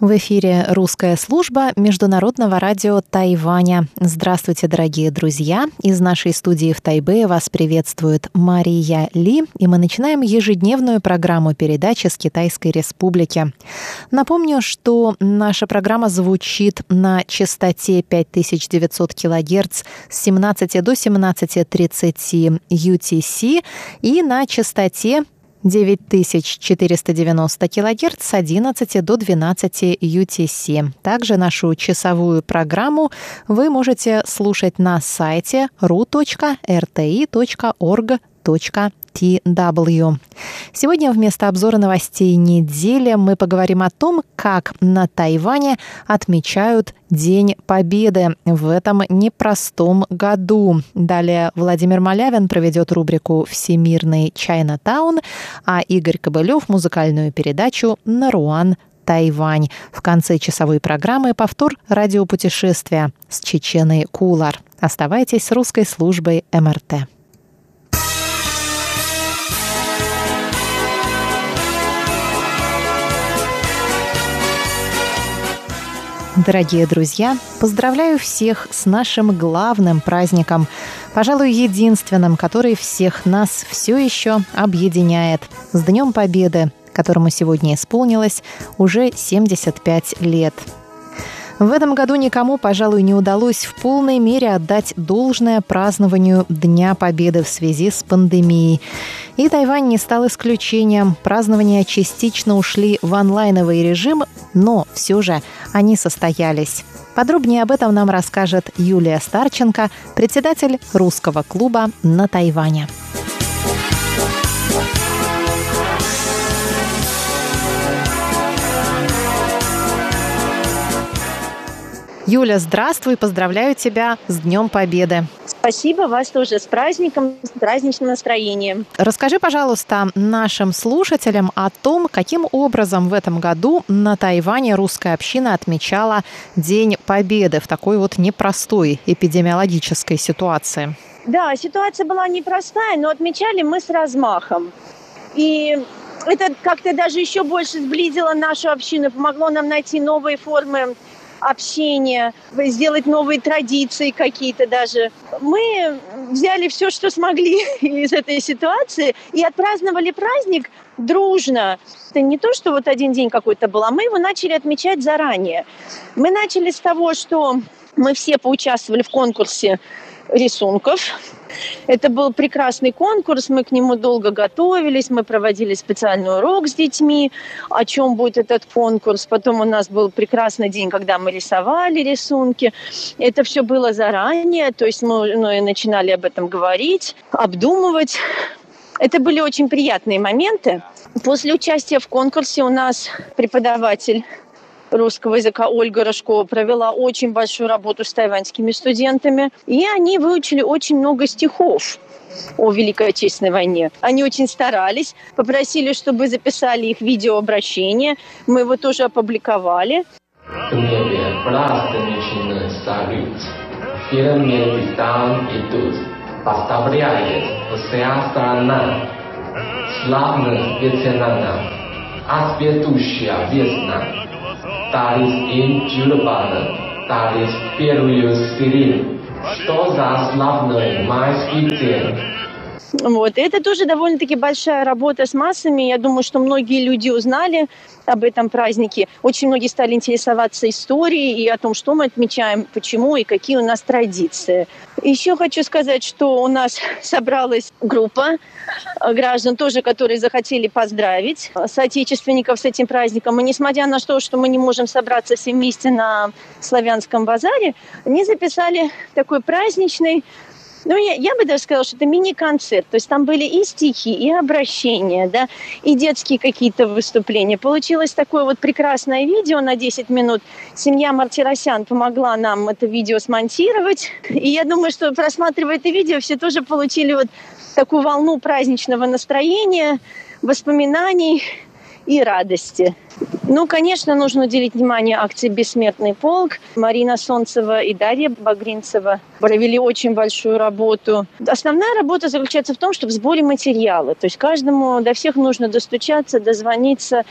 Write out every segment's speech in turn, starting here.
В эфире русская служба Международного радио Тайваня. Здравствуйте, дорогие друзья! Из нашей студии в Тайбе вас приветствует Мария Ли, и мы начинаем ежедневную программу передачи с Китайской Республики. Напомню, что наша программа звучит на частоте 5900 кГц с 17 до 17.30 UTC и на частоте 9490 кГц с 11 до 12 UTC. Также нашу часовую программу вы можете слушать на сайте ru.rti.org.tw TW. Сегодня вместо обзора новостей недели мы поговорим о том, как на Тайване отмечают День Победы в этом непростом году. Далее Владимир Малявин проведет рубрику «Всемирный Чайна-таун», а Игорь Кобылев – музыкальную передачу «Наруан Тайвань». В конце часовой программы повтор радиопутешествия с Чеченой Кулар. Оставайтесь с русской службой МРТ. Дорогие друзья, поздравляю всех с нашим главным праздником, пожалуй, единственным, который всех нас все еще объединяет. С Днем Победы, которому сегодня исполнилось уже 75 лет. В этом году никому, пожалуй, не удалось в полной мере отдать должное празднованию Дня Победы в связи с пандемией. И Тайвань не стал исключением. Празднования частично ушли в онлайновый режим, но все же они состоялись. Подробнее об этом нам расскажет Юлия Старченко, председатель русского клуба на Тайване. Юля, здравствуй, поздравляю тебя с Днем Победы. Спасибо, вас тоже с праздником, с праздничным настроением. Расскажи, пожалуйста, нашим слушателям о том, каким образом в этом году на Тайване русская община отмечала День Победы в такой вот непростой эпидемиологической ситуации. Да, ситуация была непростая, но отмечали мы с размахом. И это как-то даже еще больше сблизило нашу общину, помогло нам найти новые формы общения, сделать новые традиции какие-то даже. Мы взяли все, что смогли из этой ситуации и отпраздновали праздник дружно. Это не то, что вот один день какой-то был, а мы его начали отмечать заранее. Мы начали с того, что мы все поучаствовали в конкурсе рисунков. Это был прекрасный конкурс, мы к нему долго готовились, мы проводили специальный урок с детьми, о чем будет этот конкурс. Потом у нас был прекрасный день, когда мы рисовали рисунки. Это все было заранее, то есть мы ну, начинали об этом говорить, обдумывать. Это были очень приятные моменты. После участия в конкурсе у нас преподаватель русского языка Ольга Рожкова провела очень большую работу с тайваньскими студентами. И они выучили очень много стихов о Великой Отечественной войне. Они очень старались, попросили, чтобы записали их видеообращение. Мы его тоже опубликовали. Славная Тарис ин Джулбана, Тарис первую Сирин. Что за славный майский день? Вот. И это тоже довольно-таки большая работа с массами. Я думаю, что многие люди узнали об этом празднике. Очень многие стали интересоваться историей и о том, что мы отмечаем, почему и какие у нас традиции. Еще хочу сказать, что у нас собралась группа граждан тоже, которые захотели поздравить соотечественников с этим праздником. И несмотря на то, что мы не можем собраться все вместе на славянском базаре, они записали такой праздничный ну, я, я бы даже сказала, что это мини-концерт. То есть там были и стихи, и обращения, да, и детские какие-то выступления. Получилось такое вот прекрасное видео на 10 минут. Семья Мартиросян помогла нам это видео смонтировать. И я думаю, что просматривая это видео, все тоже получили вот такую волну праздничного настроения, воспоминаний и радости. Ну, конечно, нужно уделить внимание акции «Бессмертный полк». Марина Солнцева и Дарья Багринцева провели очень большую работу. Основная работа заключается в том, что в сборе материала. То есть каждому, до всех нужно достучаться, дозвониться.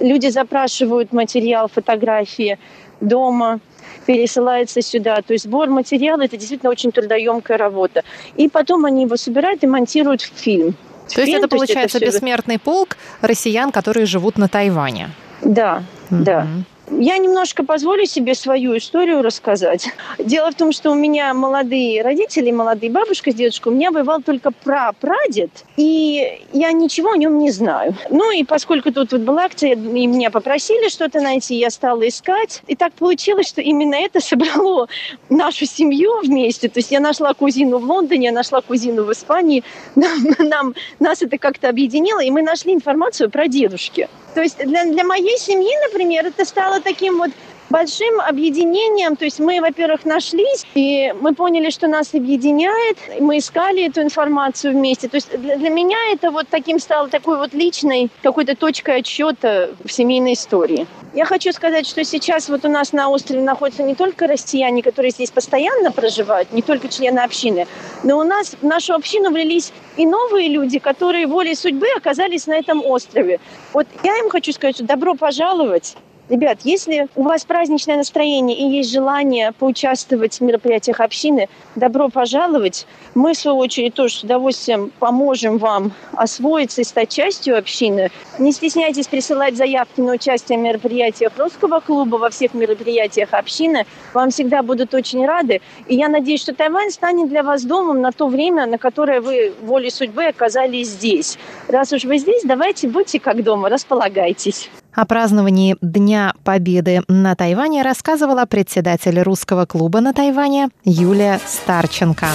Люди запрашивают материал, фотографии дома пересылается сюда. То есть сбор материала – это действительно очень трудоемкая работа. И потом они его собирают и монтируют в фильм. То есть это, получается, это все... бессмертный полк россиян, которые живут на Тайване? Да, mm-hmm. да. Я немножко позволю себе свою историю рассказать. Дело в том, что у меня молодые родители, молодые бабушка с дедушкой, у меня воевал только прапрадед, и я ничего о нем не знаю. Ну и поскольку тут вот была акция, и меня попросили что-то найти, я стала искать. И так получилось, что именно это собрало нашу семью вместе. То есть я нашла кузину в Лондоне, я нашла кузину в Испании. Нам, нам, нас это как-то объединило, и мы нашли информацию про дедушки. То есть для, для моей семьи, например, это стало таким вот большим объединением. То есть мы, во-первых, нашлись, и мы поняли, что нас объединяет. Мы искали эту информацию вместе. То есть для, меня это вот таким стало такой вот личной какой-то точкой отсчета в семейной истории. Я хочу сказать, что сейчас вот у нас на острове находятся не только россияне, которые здесь постоянно проживают, не только члены общины, но у нас в нашу общину влились и новые люди, которые волей судьбы оказались на этом острове. Вот я им хочу сказать, что добро пожаловать. Ребят, если у вас праздничное настроение и есть желание поучаствовать в мероприятиях общины, добро пожаловать. Мы, в свою очередь, тоже с удовольствием поможем вам освоиться и стать частью общины. Не стесняйтесь присылать заявки на участие в мероприятиях русского клуба, во всех мероприятиях общины. Вам всегда будут очень рады. И я надеюсь, что Тайвань станет для вас домом на то время, на которое вы волей судьбы оказались здесь. Раз уж вы здесь, давайте будьте как дома, располагайтесь. О праздновании Дня Победы на Тайване рассказывала председатель русского клуба на Тайване Юлия Старченко.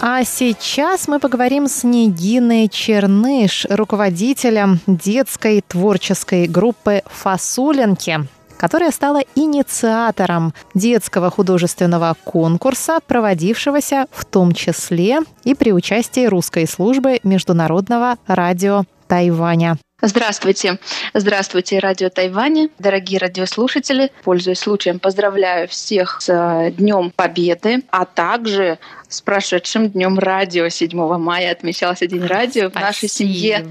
А сейчас мы поговорим с Нигиной Черныш, руководителем детской творческой группы «Фасулинки», которая стала инициатором детского художественного конкурса, проводившегося в том числе и при участии русской службы Международного радио Тайваня. Здравствуйте. Здравствуйте, радио Тайваня. Дорогие радиослушатели, пользуясь случаем, поздравляю всех с э, Днем Победы, а также с прошедшим Днем Радио. 7 мая отмечался День радио. Спасибо. В нашей семье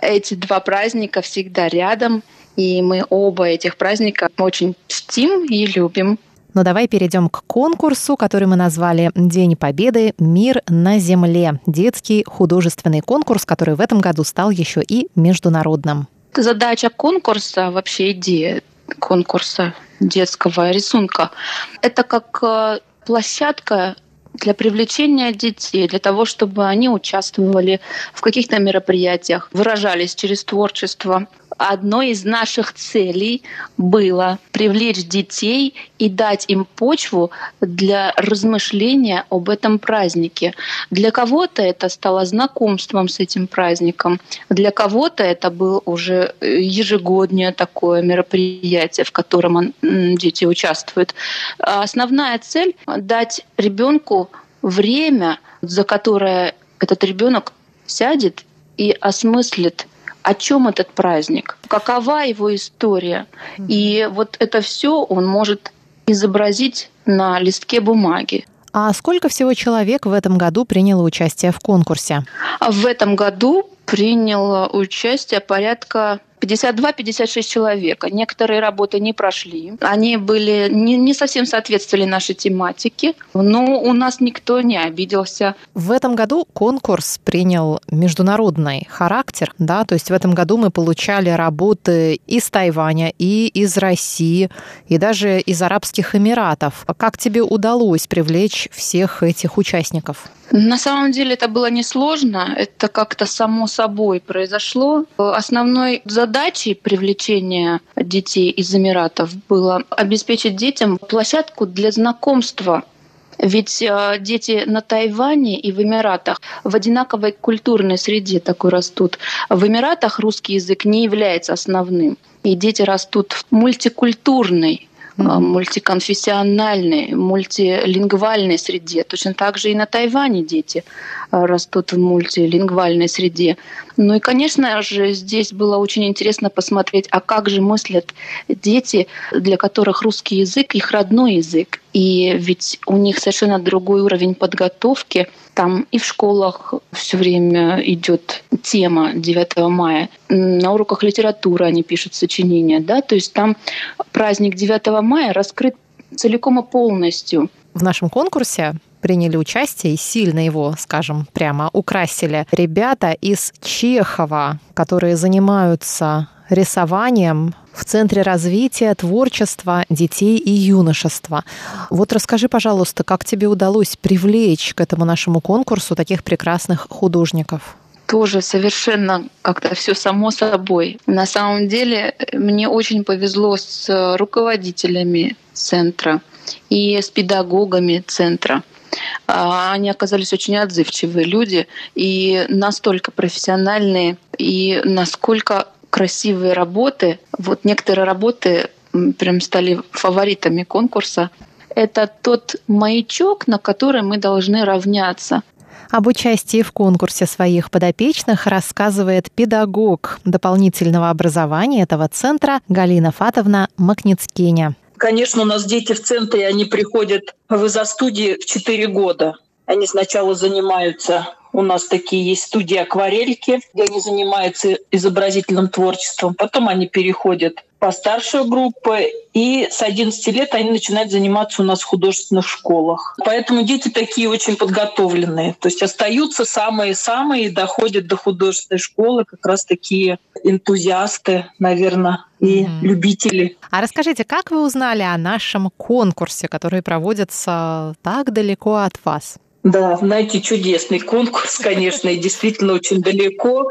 эти два праздника всегда рядом. И мы оба этих праздника очень чтим и любим. Но давай перейдем к конкурсу, который мы назвали «День Победы. Мир на земле». Детский художественный конкурс, который в этом году стал еще и международным. Задача конкурса, вообще идея конкурса детского рисунка, это как э, площадка для привлечения детей, для того, чтобы они участвовали в каких-то мероприятиях, выражались через творчество одной из наших целей было привлечь детей и дать им почву для размышления об этом празднике. Для кого-то это стало знакомством с этим праздником, для кого-то это было уже ежегодное такое мероприятие, в котором дети участвуют. А основная цель — дать ребенку время, за которое этот ребенок сядет и осмыслит о чем этот праздник, какова его история. И вот это все он может изобразить на листке бумаги. А сколько всего человек в этом году приняло участие в конкурсе? В этом году приняло участие порядка 52-56 человек. Некоторые работы не прошли. Они были не, не совсем соответствовали нашей тематике, но у нас никто не обиделся. В этом году конкурс принял международный характер, да, то есть в этом году мы получали работы из Тайваня, и из России, и даже из Арабских Эмиратов. Как тебе удалось привлечь всех этих участников? На самом деле это было несложно, это как-то само собой произошло. Основной задачей привлечения детей из Эмиратов было обеспечить детям площадку для знакомства ведь э, дети на Тайване и в Эмиратах в одинаковой культурной среде такой растут. В Эмиратах русский язык не является основным. И дети растут в мультикультурной mm-hmm. мультиконфессиональной, мультилингвальной среде. Точно так же и на Тайване дети растут в мультилингвальной среде. Ну и, конечно же, здесь было очень интересно посмотреть, а как же мыслят дети, для которых русский язык их родной язык. И ведь у них совершенно другой уровень подготовки. Там и в школах все время идет тема 9 мая. На уроках литературы они пишут сочинения. Да? То есть там праздник 9 мая раскрыт целиком и полностью. В нашем конкурсе приняли участие и сильно его, скажем, прямо украсили ребята из Чехова, которые занимаются рисованием в Центре развития творчества детей и юношества. Вот расскажи, пожалуйста, как тебе удалось привлечь к этому нашему конкурсу таких прекрасных художников? тоже совершенно как-то все само собой. На самом деле мне очень повезло с руководителями центра и с педагогами центра. А, они оказались очень отзывчивые люди и настолько профессиональные, и насколько красивые работы. Вот некоторые работы прям стали фаворитами конкурса. Это тот маячок, на который мы должны равняться. Об участии в конкурсе своих подопечных рассказывает педагог дополнительного образования этого центра Галина Фатовна Макницкеня. Конечно, у нас дети в центре, они приходят в изо-студии в 4 года. Они сначала занимаются у нас такие есть студии акварельки, где они занимаются изобразительным творчеством. Потом они переходят по старшую группу, и с 11 лет они начинают заниматься у нас в художественных школах. Поэтому дети такие очень подготовленные. То есть остаются самые-самые и доходят до художественной школы как раз такие энтузиасты, наверное, и mm-hmm. любители. А расскажите, как вы узнали о нашем конкурсе, который проводится так далеко от вас? Да, знаете, чудесный конкурс, конечно, и действительно очень далеко.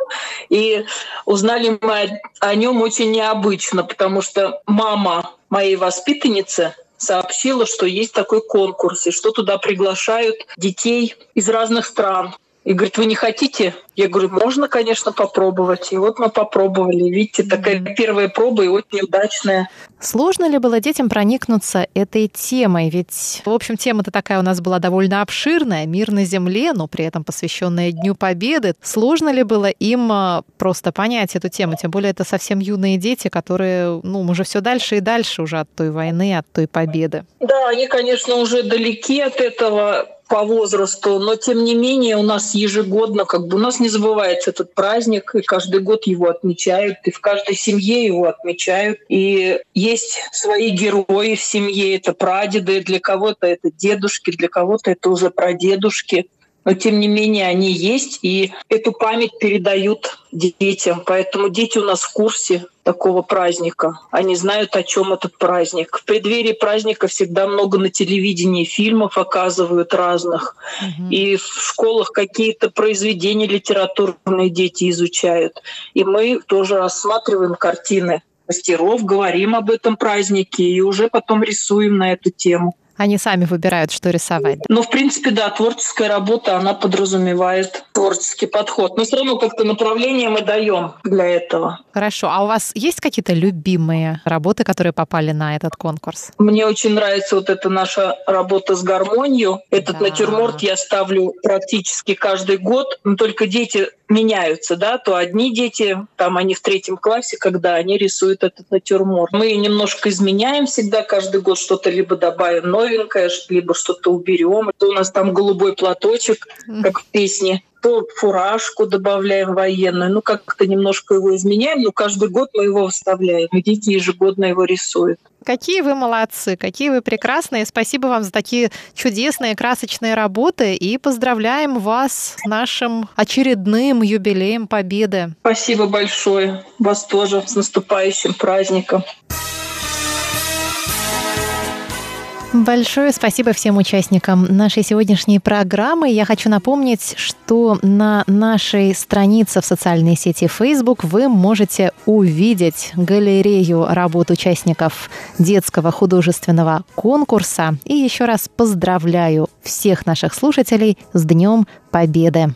И узнали мы о, нем очень необычно, потому что мама моей воспитанницы сообщила, что есть такой конкурс, и что туда приглашают детей из разных стран. И говорит, вы не хотите? Я говорю, можно, конечно, попробовать. И вот мы попробовали. Видите, такая первая проба и очень удачная. Сложно ли было детям проникнуться этой темой? Ведь, в общем, тема-то такая у нас была довольно обширная, мир на Земле, но при этом посвященная Дню Победы. Сложно ли было им а, просто понять эту тему? Тем более это совсем юные дети, которые, ну, уже все дальше и дальше уже от той войны, от той победы. Да, они, конечно, уже далеки от этого по возрасту, но тем не менее у нас ежегодно, как бы у нас не забывается этот праздник, и каждый год его отмечают, и в каждой семье его отмечают. И есть свои герои в семье, это прадеды, для кого-то это дедушки, для кого-то это уже прадедушки но тем не менее они есть, и эту память передают детям. Поэтому дети у нас в курсе такого праздника. Они знают, о чем этот праздник. В преддверии праздника всегда много на телевидении фильмов оказывают разных. Угу. И в школах какие-то произведения литературные дети изучают. И мы тоже рассматриваем картины мастеров, говорим об этом празднике и уже потом рисуем на эту тему. Они сами выбирают, что рисовать. Ну, в принципе, да, творческая работа, она подразумевает творческий подход. Но все равно как-то направление мы даем для этого. Хорошо. А у вас есть какие-то любимые работы, которые попали на этот конкурс? Мне очень нравится вот эта наша работа с гармонией. Этот да. натюрморт я ставлю практически каждый год. Но только дети меняются, да, то одни дети, там они в третьем классе, когда они рисуют этот натюрморт. Мы немножко изменяем всегда, каждый год что-то либо добавим новенькое, либо что-то уберем. То у нас там голубой платочек, как в песне то фуражку добавляем военную, ну как-то немножко его изменяем, но каждый год мы его выставляем, и дети ежегодно его рисуют. Какие вы молодцы, какие вы прекрасные. Спасибо вам за такие чудесные, красочные работы и поздравляем вас с нашим очередным юбилеем Победы. Спасибо большое. Вас тоже с наступающим праздником. Большое спасибо всем участникам нашей сегодняшней программы. Я хочу напомнить, что на нашей странице в социальной сети Facebook вы можете увидеть галерею работ участников детского художественного конкурса. И еще раз поздравляю всех наших слушателей с Днем Победы!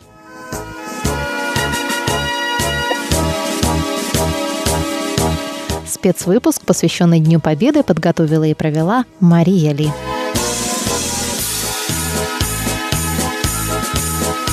Спецвыпуск, посвященный Дню Победы, подготовила и провела Мария Ли.